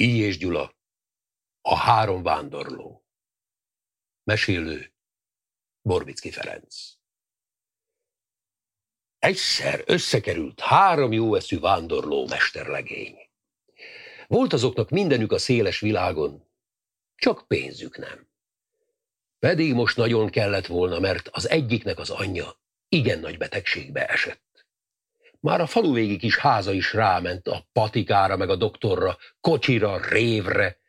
I. és Gyula, a három vándorló. Mesélő, Borbicki Ferenc. Egyszer összekerült három jó eszű vándorló mesterlegény. Volt azoknak mindenük a széles világon, csak pénzük nem. Pedig most nagyon kellett volna, mert az egyiknek az anyja igen nagy betegségbe esett. Már a falu végi kis háza is ráment a patikára, meg a doktorra, kocsira, révre.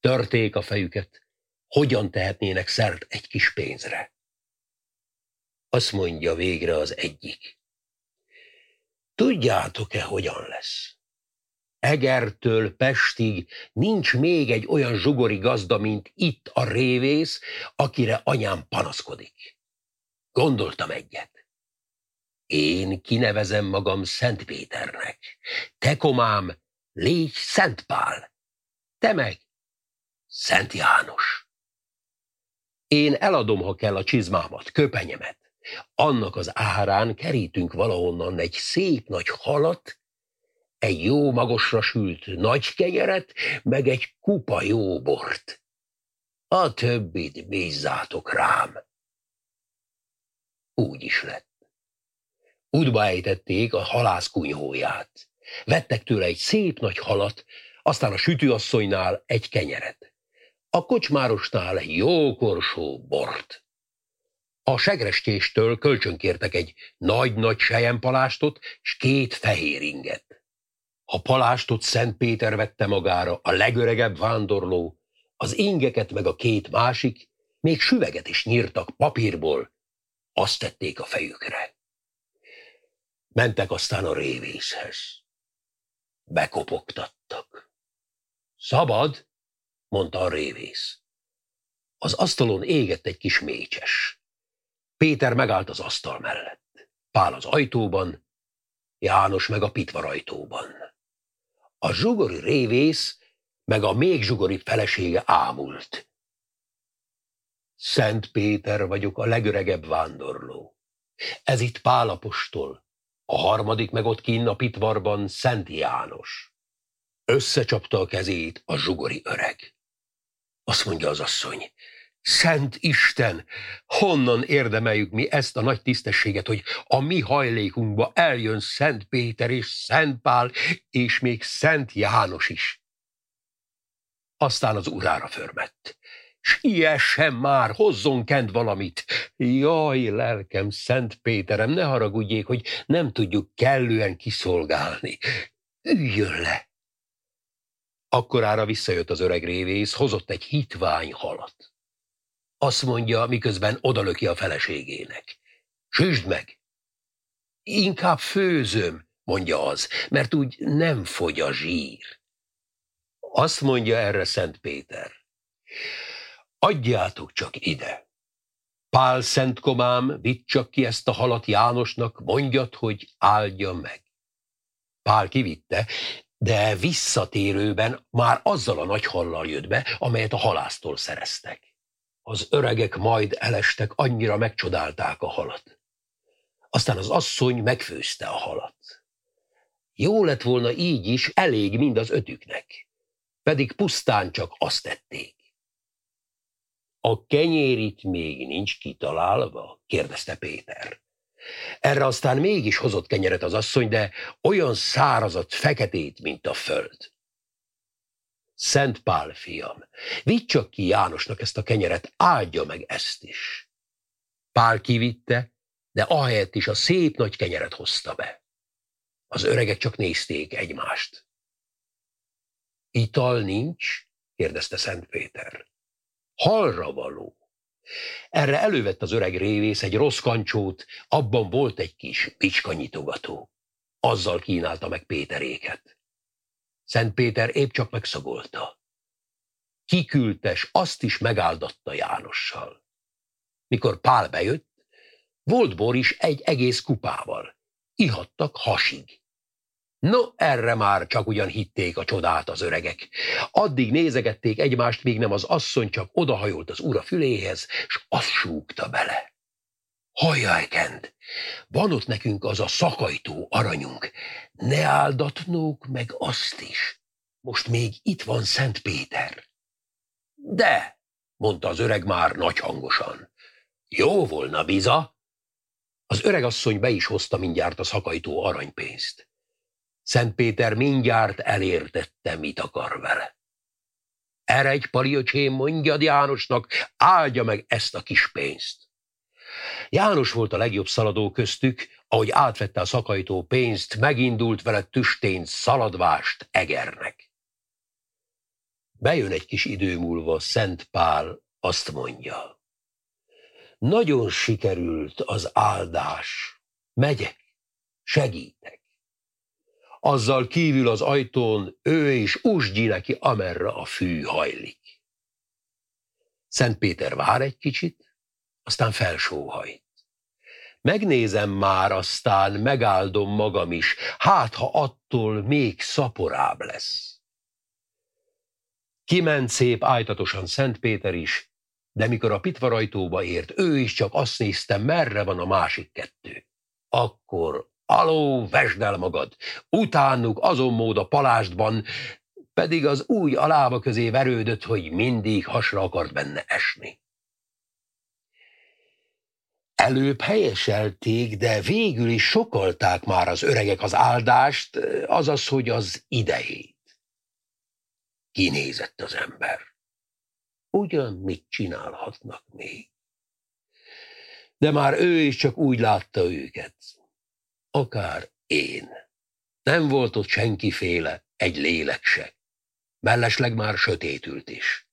Törték a fejüket, hogyan tehetnének szert egy kis pénzre. Azt mondja végre az egyik. Tudjátok-e, hogyan lesz? Egertől Pestig nincs még egy olyan zsugori gazda, mint itt a révész, akire anyám panaszkodik. Gondoltam egyet. Én kinevezem magam Szent Péternek. Te, komám, légy Szent Pál. Te meg Szent János. Én eladom, ha kell a csizmámat, köpenyemet. Annak az árán kerítünk valahonnan egy szép nagy halat, egy jó magasra sült nagy kenyeret, meg egy kupa jó bort. A többit bízzátok rám. Úgy is lett. Útba ejtették a halász kunyhóját. Vettek tőle egy szép nagy halat, aztán a sütőasszonynál egy kenyeret. A kocsmárosnál egy jó korsó bort. A segrestéstől kölcsönkértek egy nagy-nagy sejempalástot és két fehér inget. A palástot Szent Péter vette magára, a legöregebb vándorló, az ingeket meg a két másik, még süveget is nyírtak papírból, azt tették a fejükre. Mentek aztán a révészhez. Bekopogtattak. Szabad, mondta a révész. Az asztalon égett egy kis mécses. Péter megállt az asztal mellett. Pál az ajtóban, János meg a pitvar ajtóban. A zsugori révész meg a még zsugori felesége ámult. Szent Péter vagyok, a legöregebb vándorló. Ez itt Pálapostól, a harmadik meg ott kinn a pitvarban Szent János. Összecsapta a kezét a zsugori öreg. Azt mondja az asszony, Szent Isten, honnan érdemeljük mi ezt a nagy tisztességet, hogy a mi hajlékunkba eljön Szent Péter és Szent Pál, és még Szent János is. Aztán az urára förmett s iessen már, hozzon kent valamit. Jaj, lelkem, Szent Péterem, ne haragudjék, hogy nem tudjuk kellően kiszolgálni. Üljön le! Akkorára visszajött az öreg révész, hozott egy hitvány halat. Azt mondja, miközben odalöki a feleségének. Süsd meg! Inkább főzöm, mondja az, mert úgy nem fogy a zsír. Azt mondja erre Szent Péter. Adjátok csak ide. Pál Szentkomám, vidd csak ki ezt a halat Jánosnak, mondjad, hogy áldja meg. Pál kivitte, de visszatérőben már azzal a nagy hallal jött be, amelyet a halásztól szereztek. Az öregek majd elestek, annyira megcsodálták a halat. Aztán az asszony megfőzte a halat. Jó lett volna így is, elég mind az ötüknek. Pedig pusztán csak azt tették. A kenyér itt még nincs kitalálva? kérdezte Péter. Erre aztán mégis hozott kenyeret az asszony, de olyan szárazat feketét, mint a föld. Szent Pál, fiam, vidd csak ki Jánosnak ezt a kenyeret, áldja meg ezt is. Pál kivitte, de ahelyett is a szép nagy kenyeret hozta be. Az öregek csak nézték egymást. Ital nincs? kérdezte Szent Péter halra való. Erre elővett az öreg révész egy rossz kancsót, abban volt egy kis bicskanyitogató. Azzal kínálta meg Péteréket. Szent Péter épp csak megszagolta. Kiküldtes, azt is megáldatta Jánossal. Mikor Pál bejött, volt bor is egy egész kupával. Ihattak hasig. No, erre már csak ugyan hitték a csodát az öregek. Addig nézegették egymást, míg nem az asszony csak odahajolt az ura füléhez, s azt súgta bele. Hajjaj, Kent, van ott nekünk az a szakajtó aranyunk, ne áldatnók meg azt is. most még itt van Szent Péter. De, mondta az öreg már nagy hangosan. Jó volna, biza. Az öregasszony be is hozta mindjárt a szakajtó aranypénzt. Szent Péter mindjárt elértette, mit akar vele. Eredj, paliöcsém, mondjad Jánosnak, áldja meg ezt a kis pénzt. János volt a legjobb szaladó köztük, ahogy átvette a szakajtó pénzt, megindult vele tüstént szaladvást Egernek. Bejön egy kis idő múlva Szent Pál, azt mondja. Nagyon sikerült az áldás. Megyek, segítek. Azzal kívül az ajtón ő is úsgyi neki, amerre a fű hajlik. Szent Péter vár egy kicsit, aztán felsóhajt. Megnézem már, aztán megáldom magam is, hát ha attól még szaporább lesz. Kiment szép ájtatosan Szent Péter is, de mikor a pitvarajtóba ért, ő is csak azt nézte, merre van a másik kettő. Akkor, aló, vesd el magad, utánuk azon mód a palástban, pedig az új alába közé verődött, hogy mindig hasra akart benne esni. Előbb helyeselték, de végül is sokalták már az öregek az áldást, azaz, hogy az idejét. Kinézett az ember. Ugyan mit csinálhatnak még? De már ő is csak úgy látta őket. Akár én. Nem volt ott senkiféle, egy lélek se. Mellesleg már sötétült is.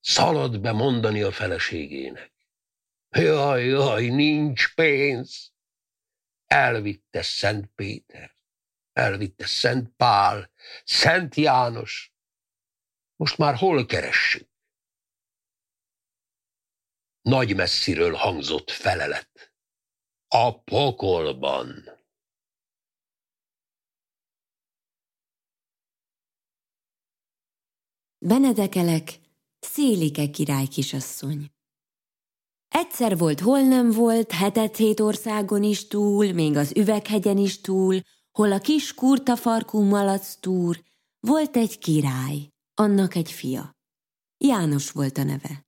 Szalad be mondani a feleségének. Jaj, jaj, nincs pénz. Elvitte Szent Péter, elvitte Szent Pál, Szent János, most már hol keressük? Nagy messziről hangzott felelet. A pokolban. Benedekelek, Szélike király kisasszony. Egyszer volt, hol nem volt, hetet hét országon is túl, még az üveghegyen is túl, hol a kis kurta farkú malac volt egy király, annak egy fia. János volt a neve.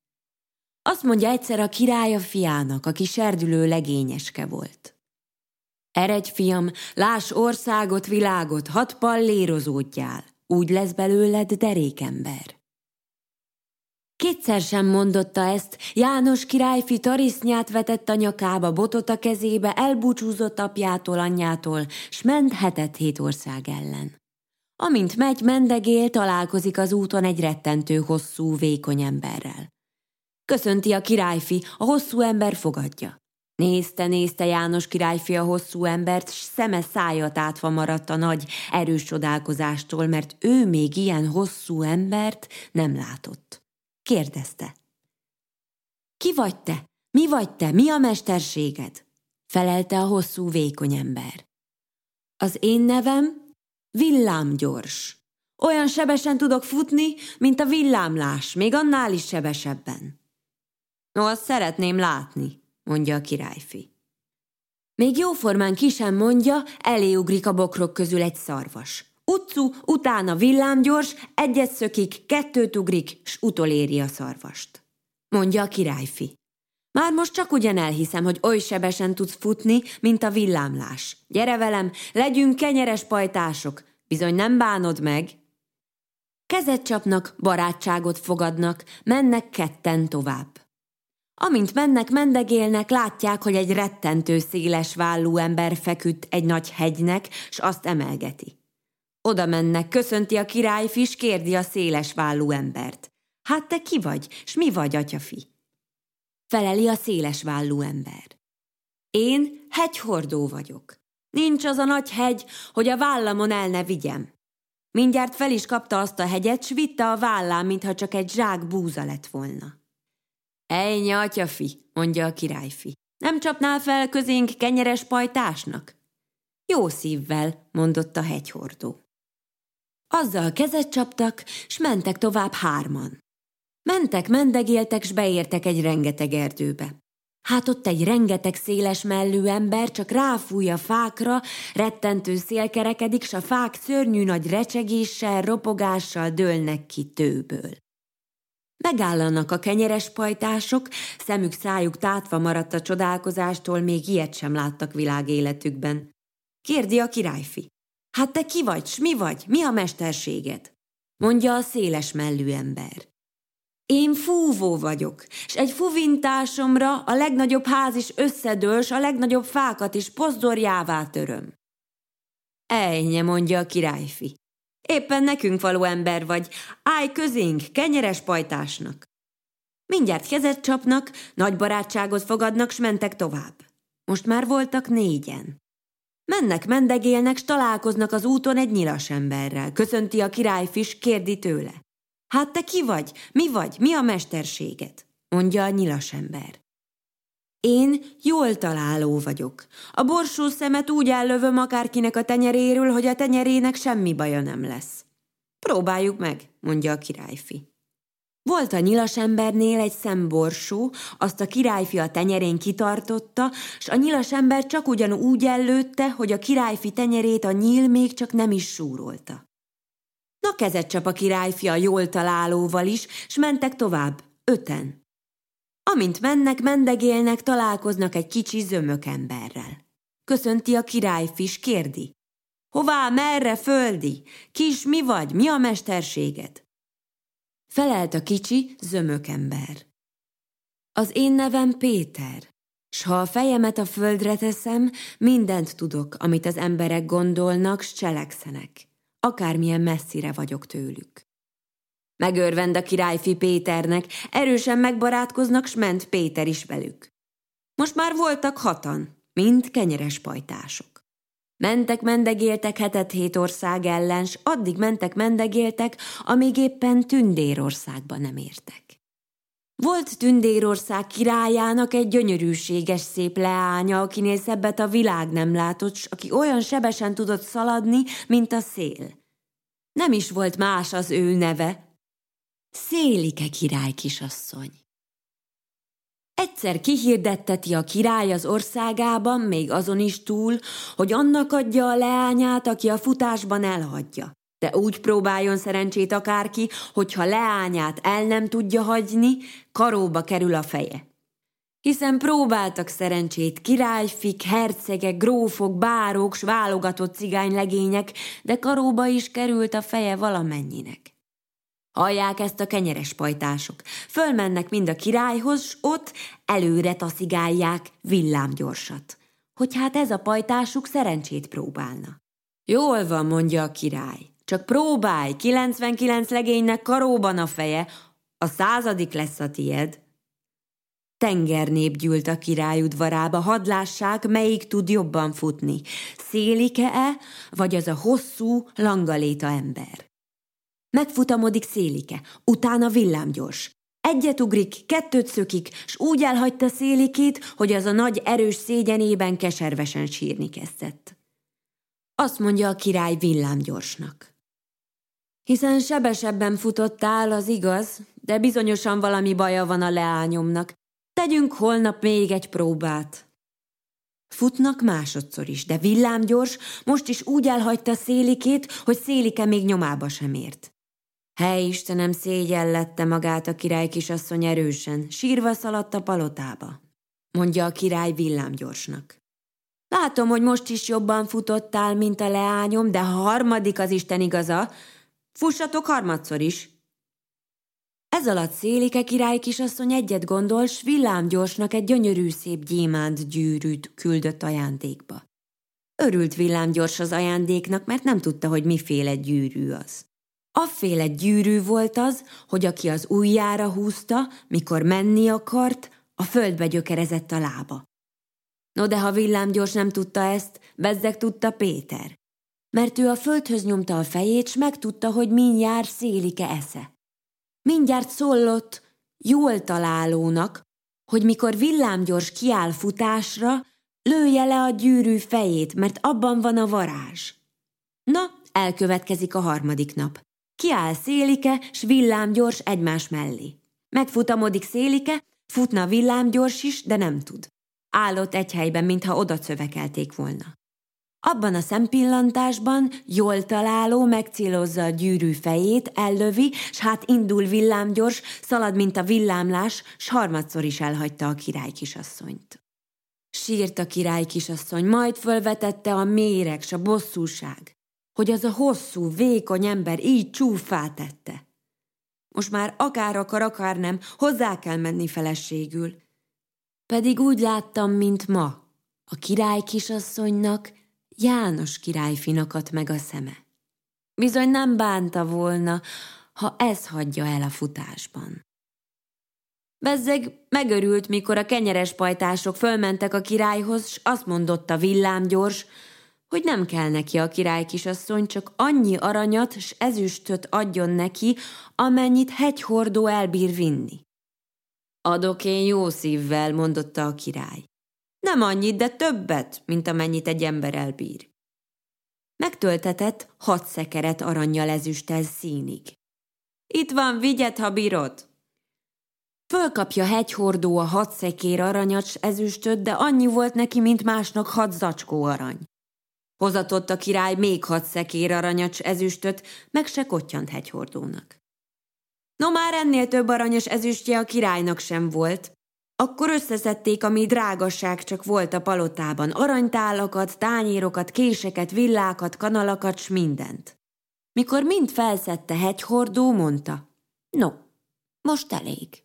Azt mondja egyszer a király a fiának, aki serdülő legényeske volt. Eredj, fiam, láss országot, világot, hat pallérozódjál, úgy lesz belőled derékember. Kétszer sem mondotta ezt, János királyfi tarisznyát vetett a nyakába, botot a kezébe, elbúcsúzott apjától, anyjától, s ment hetet hét ország ellen. Amint megy, mendegél, találkozik az úton egy rettentő hosszú, vékony emberrel. Köszönti a királyfi, a hosszú ember fogadja. Nézte, nézte János királyfi a hosszú embert, s szeme szája tátva maradt a nagy, erős csodálkozástól, mert ő még ilyen hosszú embert nem látott. Kérdezte. Ki vagy te? Mi vagy te? Mi a mesterséged? Felelte a hosszú, vékony ember. Az én nevem Villámgyors. Olyan sebesen tudok futni, mint a villámlás, még annál is sebesebben. No, azt szeretném látni, mondja a királyfi. Még jóformán ki sem mondja, eléugrik a bokrok közül egy szarvas. Utcu, utána villámgyors, egyet szökik, kettőt ugrik, s utoléri a szarvast. Mondja a királyfi. Már most csak ugyan elhiszem, hogy oly sebesen tudsz futni, mint a villámlás. Gyere velem, legyünk kenyeres pajtások, bizony nem bánod meg. Kezet csapnak, barátságot fogadnak, mennek ketten tovább. Amint mennek, mendegélnek, látják, hogy egy rettentő széles vállú ember feküdt egy nagy hegynek, s azt emelgeti. Oda mennek, köszönti a királyfi, s kérdi a széles vállú embert. Hát te ki vagy, s mi vagy, atyafi? feleli a széles vállú ember. Én hegyhordó vagyok. Nincs az a nagy hegy, hogy a vállamon el ne vigyem. Mindjárt fel is kapta azt a hegyet, s vitte a vállám, mintha csak egy zsák búza lett volna. Ejnyi, atyafi, mondja a királyfi. Nem csapnál fel közénk kenyeres pajtásnak? Jó szívvel, mondott a hegyhordó. Azzal kezet csaptak, s mentek tovább hárman. Mentek, mendegéltek, s beértek egy rengeteg erdőbe. Hát ott egy rengeteg széles mellű ember csak ráfúj a fákra, rettentő szél kerekedik, s a fák szörnyű nagy recsegéssel, ropogással dőlnek ki tőből. Megállanak a kenyeres pajtások, szemük szájuk tátva maradt a csodálkozástól, még ilyet sem láttak világéletükben. Kérdi a királyfi. Hát te ki vagy, s mi vagy, mi a mesterséged? Mondja a széles mellű ember. Én fúvó vagyok, és egy fuvintásomra a legnagyobb ház is összedől, s a legnagyobb fákat is pozdorjává töröm. Ejnye, mondja a királyfi. Éppen nekünk való ember vagy, állj közénk, kenyeres pajtásnak. Mindjárt kezet csapnak, nagy barátságot fogadnak, s mentek tovább. Most már voltak négyen. Mennek, mendegélnek, s találkoznak az úton egy nyilas emberrel. Köszönti a királyfis, kérdi tőle. Hát te ki vagy? Mi vagy? Mi a mesterséged? Mondja a nyilas ember. Én jól találó vagyok. A borsó szemet úgy ellövöm akárkinek a tenyeréről, hogy a tenyerének semmi baja nem lesz. Próbáljuk meg, mondja a királyfi. Volt a nyilas embernél egy szemborsó, azt a királyfi a tenyerén kitartotta, s a nyilas ember csak ugyan úgy ellőtte, hogy a királyfi tenyerét a nyíl még csak nem is súrolta. Na kezet csap a királyfi a jól találóval is, s mentek tovább, öten. Amint mennek, mendegélnek, találkoznak egy kicsi zömök emberrel. Köszönti a királyfis, kérdi. Hová, merre, földi? Kis, mi vagy, mi a mesterséged? Felelt a kicsi, zömök ember. Az én nevem Péter, s ha a fejemet a földre teszem, mindent tudok, amit az emberek gondolnak, s cselekszenek, akármilyen messzire vagyok tőlük. Megörvend a királyfi Péternek, erősen megbarátkoznak, s ment Péter is velük. Most már voltak hatan, mind kenyeres pajtások. Mentek, mendegéltek hetet hét ország ellen, s addig mentek, mendegéltek, amíg éppen Tündérországba nem értek. Volt Tündérország királyának egy gyönyörűséges szép leánya, akinél szebbet a világ nem látott, s aki olyan sebesen tudott szaladni, mint a szél. Nem is volt más az ő neve, Szélike király kisasszony. Egyszer kihirdetteti a király az országában, még azon is túl, hogy annak adja a leányát, aki a futásban elhagyja. De úgy próbáljon szerencsét akárki, hogyha leányát el nem tudja hagyni, karóba kerül a feje. Hiszen próbáltak szerencsét királyfik, hercegek, grófok, bárók, s válogatott cigánylegények, de karóba is került a feje valamennyinek. Hallják ezt a kenyeres pajtások. Fölmennek mind a királyhoz, s ott előre taszigálják villámgyorsat. Hogy hát ez a pajtásuk szerencsét próbálna. Jól van, mondja a király. Csak próbálj, 99 legénynek karóban a feje, a századik lesz a tied. Tengernép gyűlt a király udvarába, hadlássák, melyik tud jobban futni, szélike-e, vagy az a hosszú, langaléta ember. Megfutamodik Szélike, utána villámgyors. Egyet ugrik, kettőt szökik, s úgy elhagyta Szélikét, hogy az a nagy erős szégyenében keservesen sírni kezdett. Azt mondja a király villámgyorsnak. Hiszen sebesebben futottál, az igaz, de bizonyosan valami baja van a leányomnak. Tegyünk holnap még egy próbát. Futnak másodszor is, de villámgyors most is úgy elhagyta Szélikét, hogy Szélike még nyomába sem ért. Hely Istenem szégyellette magát a király kisasszony erősen, sírva szaladt a palotába, mondja a király villámgyorsnak. Látom, hogy most is jobban futottál, mint a leányom, de ha harmadik az Isten igaza, fussatok harmadszor is. Ez alatt Szélike király kisasszony egyet gondol, s villámgyorsnak egy gyönyörű szép gyémánt gyűrűt küldött ajándékba. Örült villámgyors az ajándéknak, mert nem tudta, hogy miféle gyűrű az. Afféle gyűrű volt az, hogy aki az ujjára húzta, mikor menni akart, a földbe gyökerezett a lába. No de ha villámgyors nem tudta ezt, bezzeg tudta Péter. Mert ő a földhöz nyomta a fejét, s megtudta, hogy mindjárt szélike esze. Mindjárt szólott jól találónak, hogy mikor villámgyors kiáll futásra, lője le a gyűrű fejét, mert abban van a varázs. Na, elkövetkezik a harmadik nap. Kiáll Szélike, s villám gyors egymás mellé. Megfutamodik Szélike, Futna villámgyors is, de nem tud. Állott egy helyben, mintha oda szövekelték volna. Abban a szempillantásban jól találó megcélozza a gyűrű fejét, ellövi, s hát indul villámgyors, szalad, mint a villámlás, s harmadszor is elhagyta a király kisasszonyt. Sírt a király kisasszony, majd fölvetette a méreg s a bosszúság, hogy az a hosszú, vékony ember így csúfá tette. Most már akár akar, akár nem, hozzá kell menni feleségül. Pedig úgy láttam, mint ma. A király kisasszonynak János királyfinakat meg a szeme. Bizony nem bánta volna, ha ez hagyja el a futásban. Bezzeg megörült, mikor a kenyeres pajtások fölmentek a királyhoz, s azt mondotta villámgyors, hogy nem kell neki a király kisasszony, csak annyi aranyat s ezüstöt adjon neki, amennyit hegyhordó elbír vinni. Adok én jó szívvel, mondotta a király. Nem annyit, de többet, mint amennyit egy ember elbír. Megtöltetett hat szekeret aranyjal ezüsttel színig. Itt van, vigyed, ha bírod! Fölkapja hegyhordó a hat szekér aranyat ezüstöt, de annyi volt neki, mint másnak hat zacskó arany. Hozatott a király még hat szekér aranyat ezüstöt, meg se kottyant hegyhordónak. No már ennél több aranyos ezüstje a királynak sem volt, akkor összeszedték, ami drágasság csak volt a palotában, aranytálakat, tányérokat, késeket, villákat, kanalakat, s mindent. Mikor mind felszedte hegyhordó, mondta, no, most elég.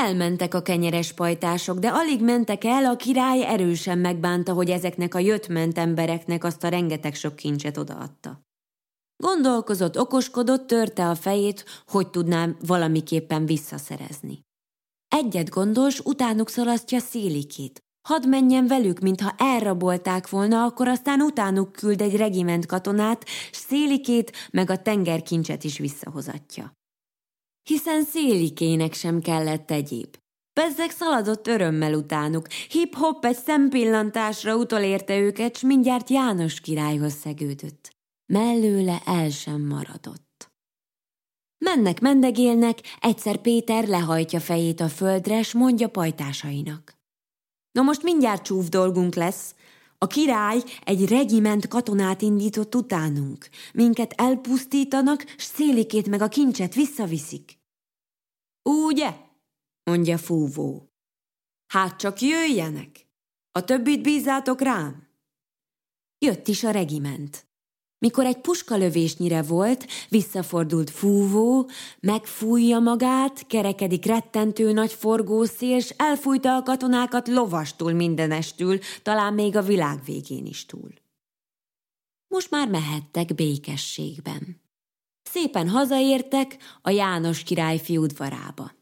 Elmentek a kenyeres pajtások, de alig mentek el, a király erősen megbánta, hogy ezeknek a jött-ment embereknek azt a rengeteg sok kincset odaadta. Gondolkozott, okoskodott, törte a fejét, hogy tudná valamiképpen visszaszerezni. Egyet gondols, utánuk szalasztja szélikét. Hadd menjen velük, mintha elrabolták volna, akkor aztán utánuk küld egy regiment katonát, s szélikét meg a tengerkincset is visszahozatja. Hiszen szélikének sem kellett egyéb. Bezzeg szaladott örömmel utánuk, hip-hop egy szempillantásra utolérte őket, s mindjárt János királyhoz szegődött. Mellőle el sem maradott. Mennek, mendegélnek, egyszer Péter lehajtja fejét a földre, s mondja pajtásainak. No most mindjárt csúf dolgunk lesz. A király egy regiment katonát indított utánunk. Minket elpusztítanak, s szélikét meg a kincset visszaviszik. Ugye? mondja fúvó. Hát csak jöjjenek. A többit bízátok rám. Jött is a regiment. Mikor egy puskalövésnyire volt, visszafordult fúvó, megfújja magát, kerekedik rettentő nagy forgószél, s elfújta a katonákat lovastul mindenestül, talán még a világ végén is túl. Most már mehettek békességben. Szépen hazaértek a János királyfi udvarába.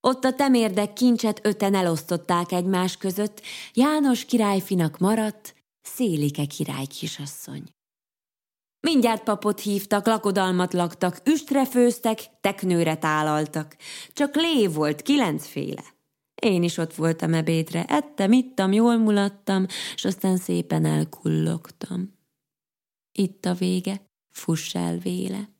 Ott a temérdek kincset öten elosztották egymás között, János királyfinak maradt Szélike király kisasszony. Mindjárt papot hívtak, lakodalmat laktak, üstre főztek, teknőre tálaltak. Csak lé volt, kilencféle. Én is ott voltam ebédre, ettem, ittam, jól mulattam, s aztán szépen elkullogtam. Itt a vége, fuss el véle.